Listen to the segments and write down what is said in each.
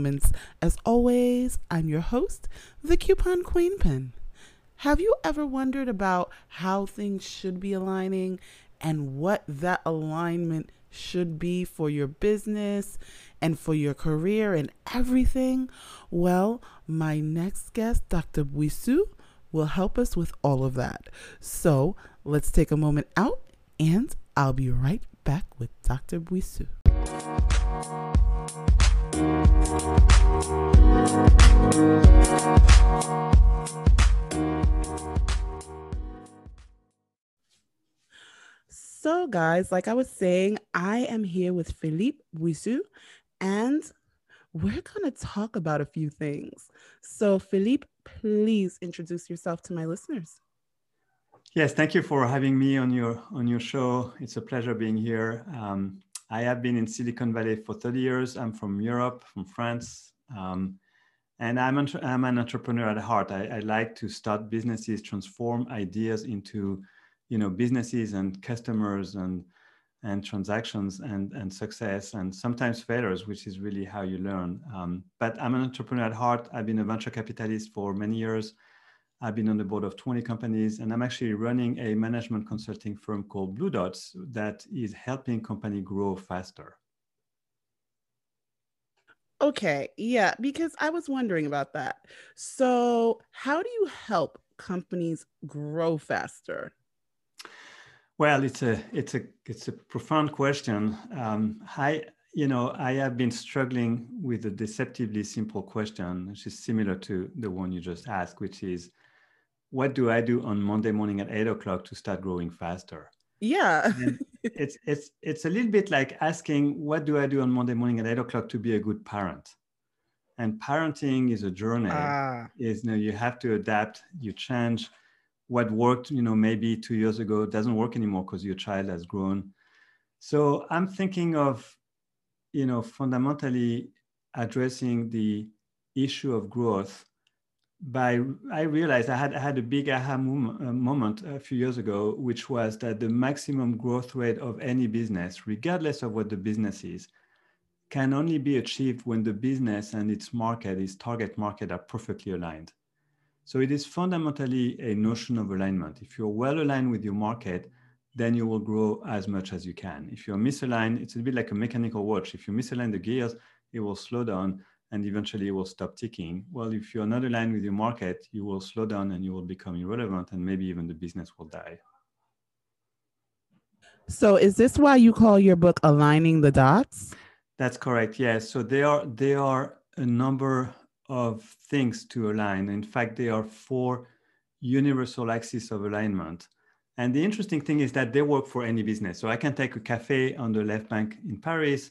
Moments. As always, I'm your host, the Coupon Queen Pin. Have you ever wondered about how things should be aligning and what that alignment should be for your business and for your career and everything? Well, my next guest, Dr. Bouissou, will help us with all of that. So let's take a moment out and I'll be right back with Dr. Bouissou. So, guys, like I was saying, I am here with Philippe Bouissou, and we're going to talk about a few things. So, Philippe, please introduce yourself to my listeners. Yes, thank you for having me on your on your show. It's a pleasure being here. Um, I have been in Silicon Valley for 30 years. I'm from Europe, from France, um, and I'm, an, I'm an entrepreneur at heart. I, I, like to start businesses, transform ideas into, you know, businesses and customers and and transactions and and success and sometimes failures, which is really how you learn. Um, but I'm an entrepreneur at heart. I've been a venture capitalist for many years. I've been on the board of 20 companies, and I'm actually running a management consulting firm called Blue Dots that is helping company grow faster. Okay, yeah, because I was wondering about that. So, how do you help companies grow faster? Well, it's a it's a it's a profound question. Um, I you know I have been struggling with a deceptively simple question, which is similar to the one you just asked, which is what do I do on Monday morning at eight o'clock to start growing faster? Yeah. it's it's it's a little bit like asking what do I do on Monday morning at eight o'clock to be a good parent? And parenting is a journey. Ah. Is you know you have to adapt, you change. What worked, you know, maybe two years ago doesn't work anymore because your child has grown. So I'm thinking of, you know, fundamentally addressing the issue of growth by I realized I had I had a big aha uh, moment a few years ago, which was that the maximum growth rate of any business, regardless of what the business is, can only be achieved when the business and its market, its target market, are perfectly aligned. So it is fundamentally a notion of alignment. If you're well aligned with your market, then you will grow as much as you can. If you're misaligned, it's a bit like a mechanical watch. If you misalign the gears, it will slow down and eventually it will stop ticking. Well, if you're not aligned with your market, you will slow down and you will become irrelevant, and maybe even the business will die. So, is this why you call your book "Aligning the Dots"? That's correct. Yes. So there are there are a number of things to align. In fact, there are four universal axes of alignment. And the interesting thing is that they work for any business. So I can take a cafe on the left bank in Paris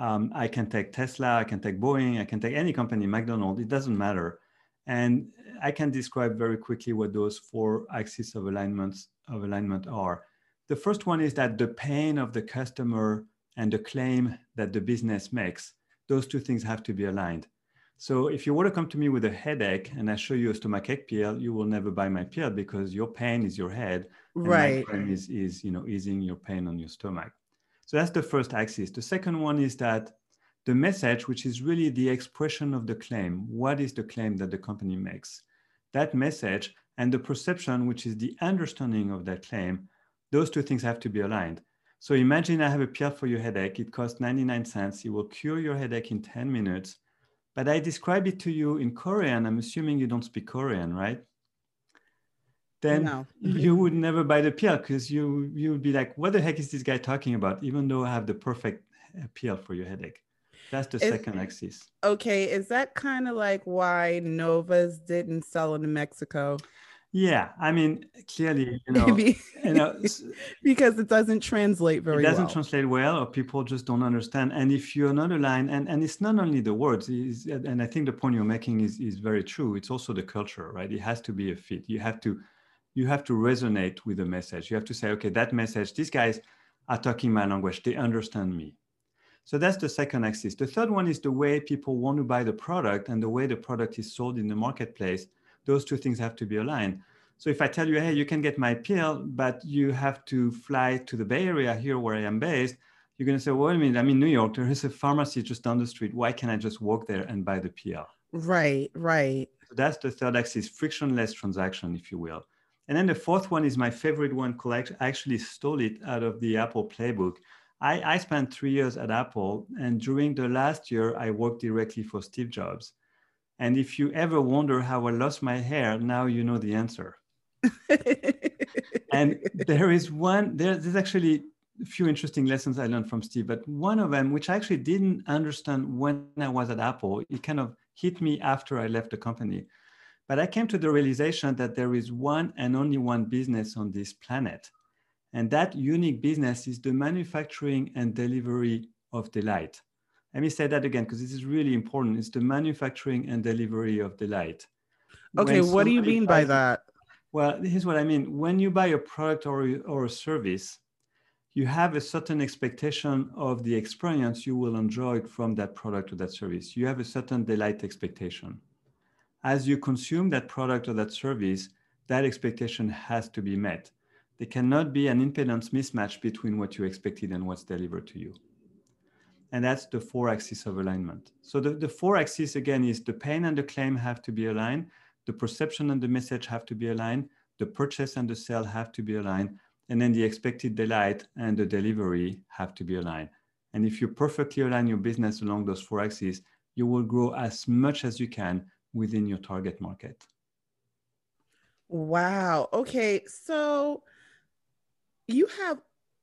um, I can take Tesla, I can take Boeing, I can take any company, McDonald's, it doesn't matter. And I can describe very quickly what those four axes of alignments of alignment are. The first one is that the pain of the customer and the claim that the business makes, those two things have to be aligned. So if you want to come to me with a headache and I show you a stomachache pill, you will never buy my pill because your pain is your head. right. my is, is, you know, easing your pain on your stomach. So that's the first axis. The second one is that the message, which is really the expression of the claim, what is the claim that the company makes? That message and the perception, which is the understanding of that claim, those two things have to be aligned. So imagine I have a pill for your headache. It costs 99 cents. It will cure your headache in 10 minutes. But I describe it to you in Korean. I'm assuming you don't speak Korean, right? Then no. you would never buy the pill because you you would be like, what the heck is this guy talking about? Even though I have the perfect uh, pill for your headache. That's the is, second axis. Okay, is that kind of like why Novas didn't sell in Mexico? Yeah, I mean, clearly, you know, Maybe. you know because it doesn't translate very. It doesn't well. translate well, or people just don't understand. And if you're not aligned, and and it's not only the words, is and I think the point you're making is is very true. It's also the culture, right? It has to be a fit. You have to you have to resonate with the message. You have to say, okay, that message, these guys are talking my language, they understand me. So that's the second axis. The third one is the way people want to buy the product and the way the product is sold in the marketplace. Those two things have to be aligned. So if I tell you, hey, you can get my pill, but you have to fly to the Bay Area here where I am based, you're going to say, well, I mean, I'm in New York. There is a pharmacy just down the street. Why can't I just walk there and buy the pill? Right, right. So that's the third axis, frictionless transaction, if you will. And then the fourth one is my favorite one. I actually stole it out of the Apple playbook. I, I spent three years at Apple, and during the last year, I worked directly for Steve Jobs. And if you ever wonder how I lost my hair, now you know the answer. and there is one, there, there's actually a few interesting lessons I learned from Steve, but one of them, which I actually didn't understand when I was at Apple, it kind of hit me after I left the company. But I came to the realization that there is one and only one business on this planet. And that unique business is the manufacturing and delivery of delight. Let me say that again, because this is really important. It's the manufacturing and delivery of delight. Okay, when what do you mean by that? Well, here's what I mean. When you buy a product or, or a service, you have a certain expectation of the experience you will enjoy from that product or that service. You have a certain delight expectation. As you consume that product or that service, that expectation has to be met. There cannot be an impedance mismatch between what you expected and what's delivered to you. And that's the four axis of alignment. So the, the four axis again is the pain and the claim have to be aligned the perception and the message have to be aligned, the purchase and the sale have to be aligned, and then the expected delight and the delivery have to be aligned. And if you perfectly align your business along those four axes, you will grow as much as you can within your target market. Wow. Okay. So you have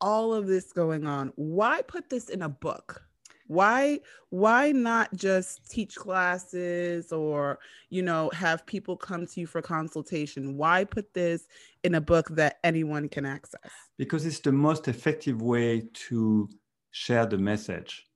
all of this going on. Why put this in a book? why why not just teach classes or you know have people come to you for consultation why put this in a book that anyone can access because it's the most effective way to share the message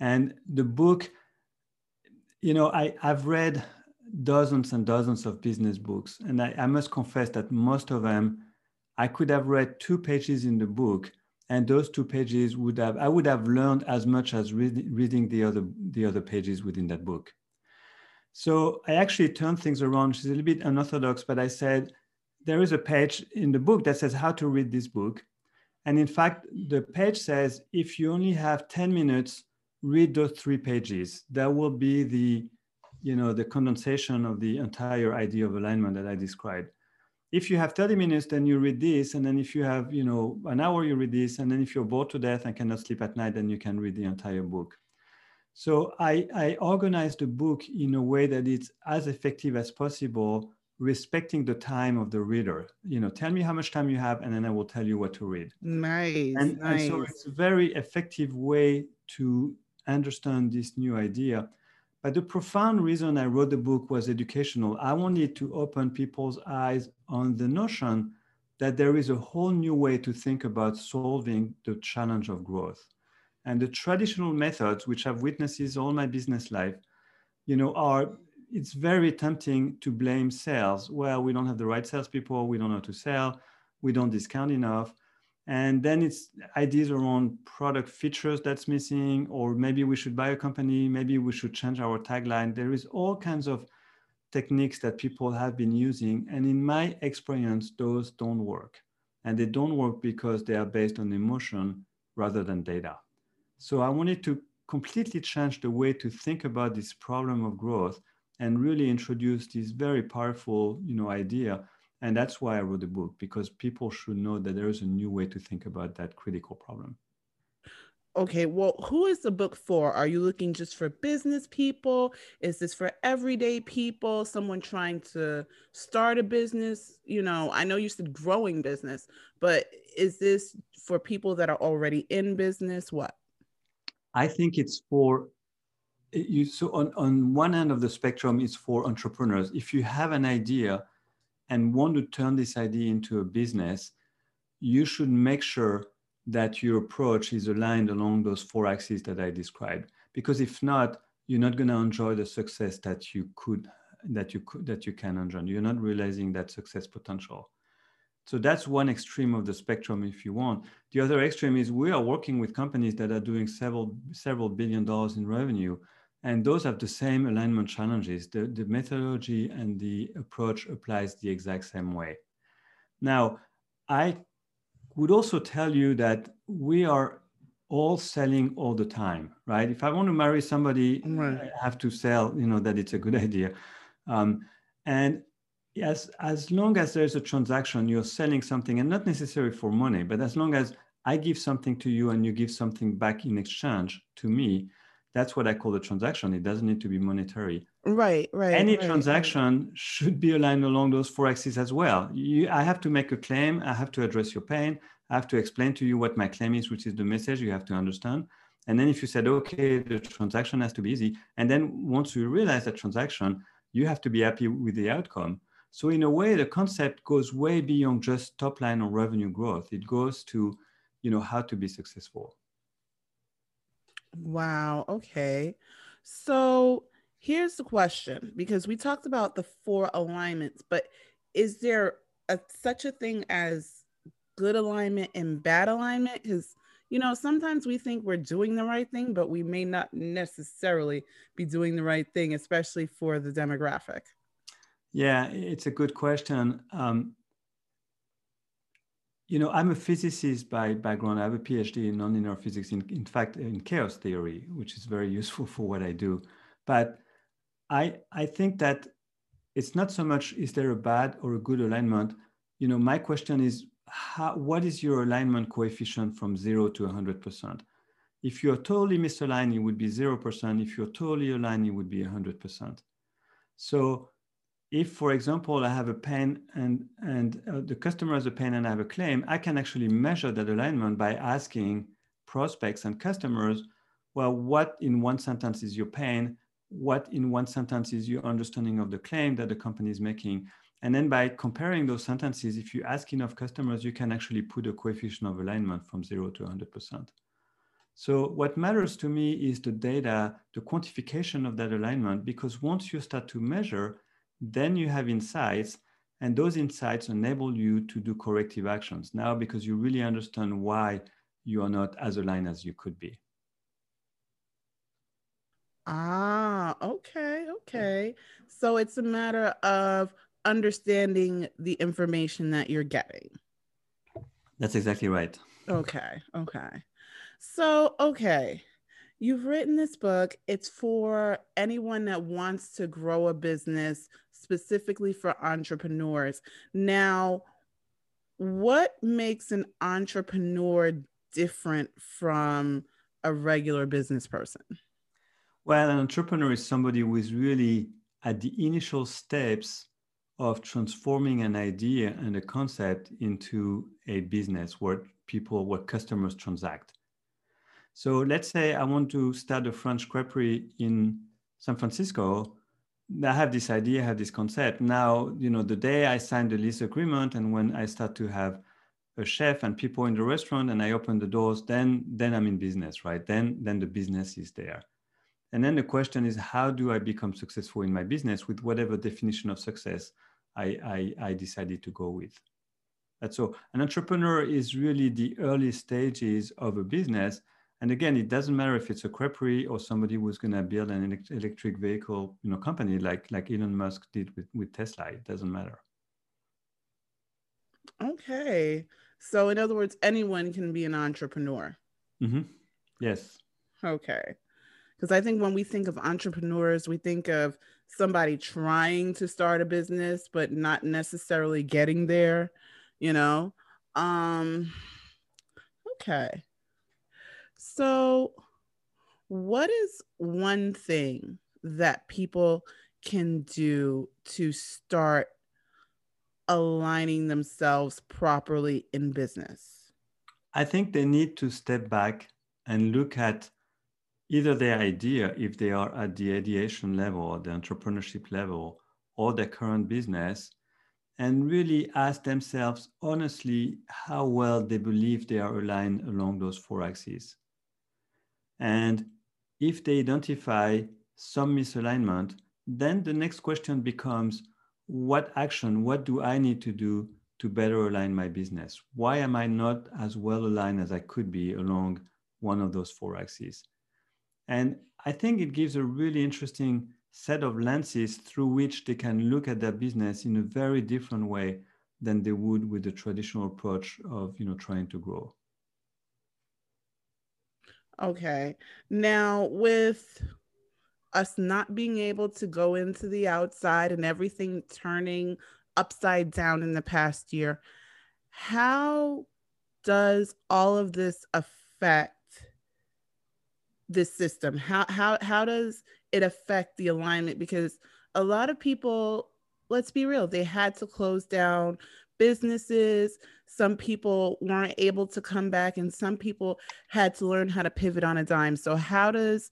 and the book you know I, i've read dozens and dozens of business books. And I, I must confess that most of them i could have read two pages in the book and those two pages would have i would have learned as much as read, reading the other the other pages within that book. So i actually turned things around is a little bit unorthodox but i said there is a page in the book that says how to read this book. And in fact the page says if you only have 10 minutes read those three pages. That will be the you know the condensation of the entire idea of alignment that i described if you have 30 minutes, then you read this. And then if you have, you know, an hour, you read this. And then if you're bored to death and cannot sleep at night, then you can read the entire book. So I, I organized the book in a way that it's as effective as possible, respecting the time of the reader. You know, tell me how much time you have, and then I will tell you what to read. Nice. And, nice. and so it's a very effective way to understand this new idea. But the profound reason I wrote the book was educational. I wanted to open people's eyes on the notion that there is a whole new way to think about solving the challenge of growth. And the traditional methods, which I've witnessed all my business life, you know, are it's very tempting to blame sales. Well, we don't have the right salespeople, we don't know how to sell, we don't discount enough. And then it's ideas around product features that's missing, or maybe we should buy a company, maybe we should change our tagline. There is all kinds of techniques that people have been using. And in my experience, those don't work. And they don't work because they are based on emotion rather than data. So I wanted to completely change the way to think about this problem of growth and really introduce this very powerful you know, idea and that's why I wrote the book, because people should know that there is a new way to think about that critical problem. Okay, well, who is the book for? Are you looking just for business people? Is this for everyday people? Someone trying to start a business? You know, I know you said growing business, but is this for people that are already in business? What? I think it's for you. So, on, on one end of the spectrum, it's for entrepreneurs. If you have an idea, and want to turn this idea into a business, you should make sure that your approach is aligned along those four axes that I described. Because if not, you're not going to enjoy the success that you could that you could that you can enjoy. You're not realizing that success potential. So that's one extreme of the spectrum if you want. The other extreme is we are working with companies that are doing several several billion dollars in revenue and those have the same alignment challenges. The, the methodology and the approach applies the exact same way. Now, I would also tell you that we are all selling all the time, right? If I want to marry somebody, right. I have to sell, you know, that it's a good idea. Um, and yes, as long as there's a transaction, you're selling something and not necessarily for money, but as long as I give something to you and you give something back in exchange to me, that's what I call a transaction. It doesn't need to be monetary. Right, right. Any right, transaction right. should be aligned along those four axes as well. You, I have to make a claim. I have to address your pain. I have to explain to you what my claim is, which is the message you have to understand. And then if you said, okay, the transaction has to be easy. And then once you realize that transaction, you have to be happy with the outcome. So in a way, the concept goes way beyond just top line or revenue growth. It goes to, you know, how to be successful. Wow. Okay. So here's the question because we talked about the four alignments, but is there a, such a thing as good alignment and bad alignment? Because you know, sometimes we think we're doing the right thing, but we may not necessarily be doing the right thing, especially for the demographic. Yeah, it's a good question. Um, you know, I'm a physicist by background. I have a PhD in nonlinear physics, in, in fact, in chaos theory, which is very useful for what I do. But I, I think that it's not so much is there a bad or a good alignment. You know, my question is, how, what is your alignment coefficient from zero to 100%? If you're totally misaligned, it would be 0%. If you're totally aligned, it would be 100%. So if, for example, I have a pain and, and uh, the customer has a pain and I have a claim, I can actually measure that alignment by asking prospects and customers, well, what in one sentence is your pain? What in one sentence is your understanding of the claim that the company is making? And then by comparing those sentences, if you ask enough customers, you can actually put a coefficient of alignment from zero to 100%. So what matters to me is the data, the quantification of that alignment, because once you start to measure, then you have insights, and those insights enable you to do corrective actions now because you really understand why you are not as aligned as you could be. Ah, okay, okay. So it's a matter of understanding the information that you're getting. That's exactly right. Okay, okay. So, okay. You've written this book. It's for anyone that wants to grow a business, specifically for entrepreneurs. Now, what makes an entrepreneur different from a regular business person? Well, an entrepreneur is somebody who is really at the initial steps of transforming an idea and a concept into a business where people, where customers transact. So let's say I want to start a French creperie in San Francisco. I have this idea, I have this concept. Now, you know, the day I sign the lease agreement and when I start to have a chef and people in the restaurant and I open the doors, then then I'm in business, right? Then then the business is there. And then the question is, how do I become successful in my business with whatever definition of success I, I, I decided to go with? And so an entrepreneur is really the early stages of a business and again, it doesn't matter if it's a creperie or somebody who's going to build an electric vehicle, you know, company like like Elon Musk did with, with Tesla. It doesn't matter. Okay, so in other words, anyone can be an entrepreneur. Mm-hmm. Yes. Okay, because I think when we think of entrepreneurs, we think of somebody trying to start a business but not necessarily getting there. You know. Um. Okay. So, what is one thing that people can do to start aligning themselves properly in business? I think they need to step back and look at either their idea, if they are at the ideation level or the entrepreneurship level, or their current business, and really ask themselves honestly how well they believe they are aligned along those four axes. And if they identify some misalignment, then the next question becomes what action, what do I need to do to better align my business? Why am I not as well aligned as I could be along one of those four axes? And I think it gives a really interesting set of lenses through which they can look at their business in a very different way than they would with the traditional approach of you know trying to grow okay. Now with us not being able to go into the outside and everything turning upside down in the past year how does all of this affect this system? How how how does it affect the alignment? Because a lot of people let's be real they had to close down businesses. Some people weren't able to come back and some people had to learn how to pivot on a dime. So how does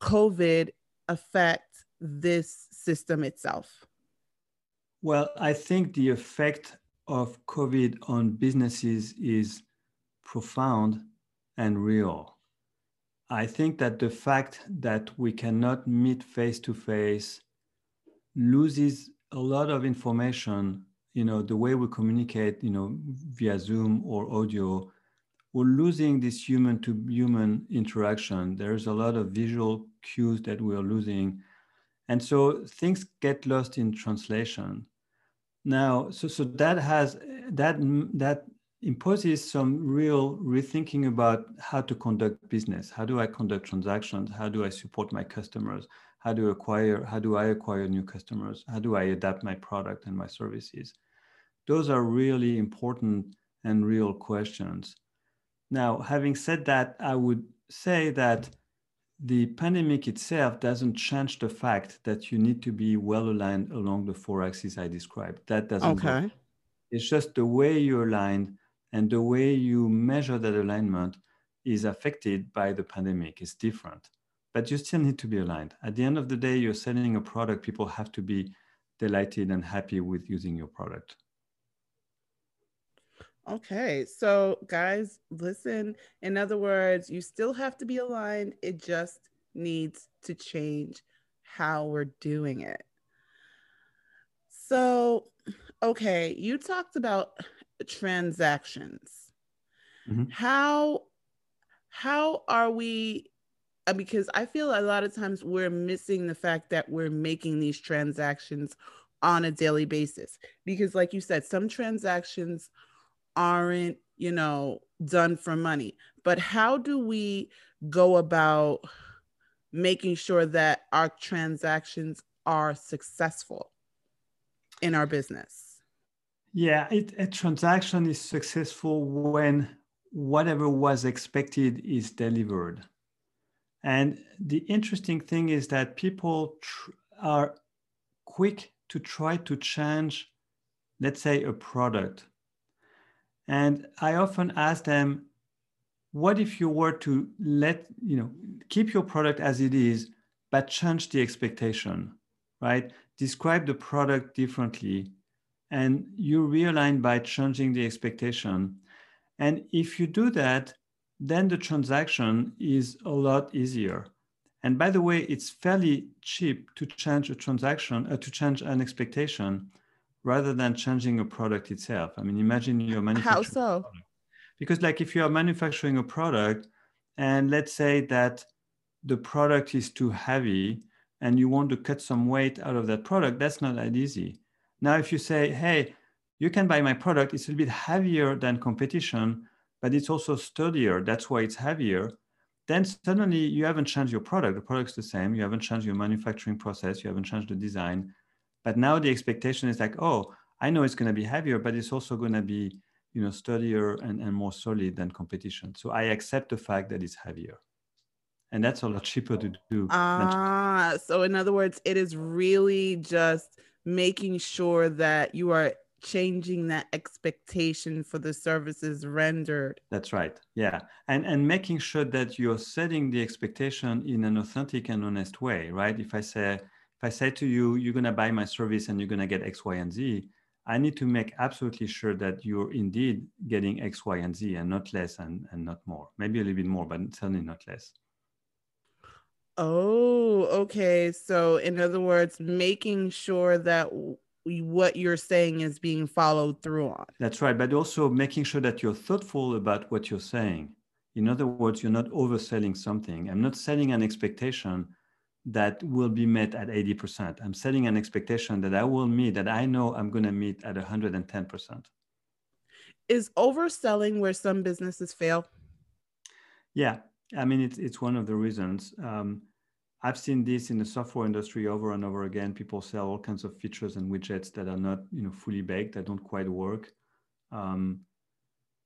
covid affect this system itself? Well i think the effect of covid on businesses is profound and real. I think that the fact that we cannot meet face to face loses a lot of information. You know, the way we communicate, you know, via Zoom or audio, we're losing this human to human interaction. There's a lot of visual cues that we're losing. And so things get lost in translation. Now, so, so that has that that imposes some real rethinking about how to conduct business. How do I conduct transactions? How do I support my customers? How do acquire, how do I acquire new customers? How do I adapt my product and my services? Those are really important and real questions. Now, having said that, I would say that the pandemic itself doesn't change the fact that you need to be well aligned along the four axes I described. That doesn't. Okay. Work. It's just the way you're aligned and the way you measure that alignment is affected by the pandemic is different but you still need to be aligned at the end of the day you're selling a product people have to be delighted and happy with using your product okay so guys listen in other words you still have to be aligned it just needs to change how we're doing it so okay you talked about transactions. Mm-hmm. How how are we uh, because I feel a lot of times we're missing the fact that we're making these transactions on a daily basis because like you said some transactions aren't you know done for money but how do we go about making sure that our transactions are successful in our business yeah, it, a transaction is successful when whatever was expected is delivered. And the interesting thing is that people tr- are quick to try to change, let's say, a product. And I often ask them, what if you were to let, you know, keep your product as it is, but change the expectation, right? Describe the product differently and you realign by changing the expectation. And if you do that, then the transaction is a lot easier. And by the way, it's fairly cheap to change a transaction, uh, to change an expectation rather than changing a product itself. I mean, imagine you're manufacturing. How so? Because, like, if you are manufacturing a product, and let's say that the product is too heavy and you want to cut some weight out of that product, that's not that easy. Now, if you say, hey, you can buy my product, it's a little bit heavier than competition, but it's also sturdier. That's why it's heavier. Then suddenly you haven't changed your product. The product's the same. You haven't changed your manufacturing process. You haven't changed the design. But now the expectation is like, oh, I know it's going to be heavier, but it's also going to be, you know, sturdier and, and more solid than competition. So I accept the fact that it's heavier. And that's a lot cheaper to do. Ah, so in other words, it is really just making sure that you are changing that expectation for the services rendered that's right yeah and and making sure that you're setting the expectation in an authentic and honest way right if i say i say to you you're going to buy my service and you're going to get x y and z i need to make absolutely sure that you're indeed getting x y and z and not less and, and not more maybe a little bit more but certainly not less Oh, okay. So, in other words, making sure that what you're saying is being followed through on. That's right. But also making sure that you're thoughtful about what you're saying. In other words, you're not overselling something. I'm not setting an expectation, that will be met at 80%. I'm setting an expectation that I will meet, that I know I'm going to meet at 110%. Is overselling where some businesses fail? Yeah, I mean, it's, it's one of the reasons. Um, I've seen this in the software industry over and over again. People sell all kinds of features and widgets that are not, you know, fully baked, that don't quite work. Um,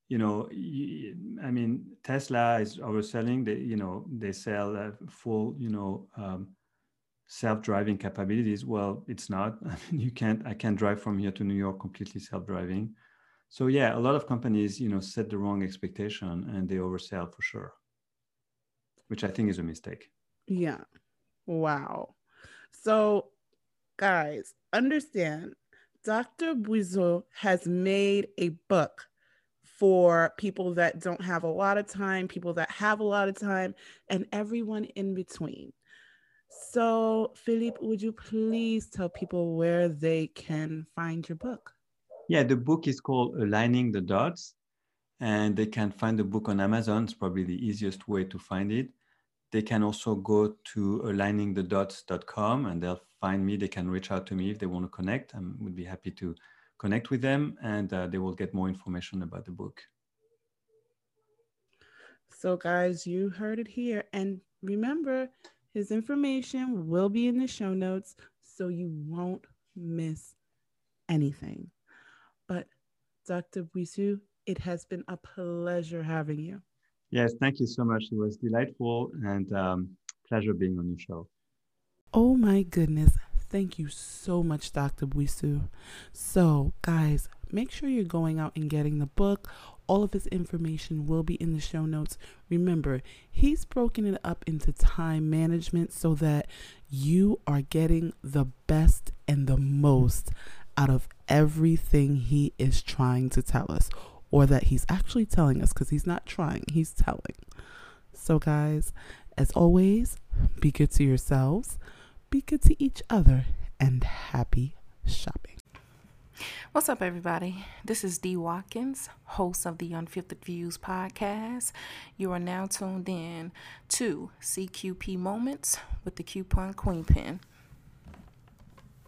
you know, I mean, Tesla is overselling. They, you know, they sell a full, you know, um, self-driving capabilities. Well, it's not. I mean, you can't. I can't drive from here to New York completely self-driving. So yeah, a lot of companies, you know, set the wrong expectation and they oversell for sure, which I think is a mistake. Yeah. Wow. So, guys, understand Dr. Bouissou has made a book for people that don't have a lot of time, people that have a lot of time, and everyone in between. So, Philippe, would you please tell people where they can find your book? Yeah, the book is called Aligning the Dots, and they can find the book on Amazon. It's probably the easiest way to find it they can also go to aligningthedots.com and they'll find me. They can reach out to me if they want to connect. I would be happy to connect with them and uh, they will get more information about the book. So, guys, you heard it here. And remember, his information will be in the show notes so you won't miss anything. But, Dr. Bouissou, it has been a pleasure having you. Yes, thank you so much. It was delightful and um, pleasure being on your show. Oh my goodness. Thank you so much, Dr. Bouissou. So, guys, make sure you're going out and getting the book. All of his information will be in the show notes. Remember, he's broken it up into time management so that you are getting the best and the most out of everything he is trying to tell us or that he's actually telling us because he's not trying, he's telling. So, guys, as always, be good to yourselves, be good to each other, and happy shopping. What's up, everybody? This is Dee Watkins, host of the Unfiltered Views podcast. You are now tuned in to CQP Moments with the Coupon Queen Pen.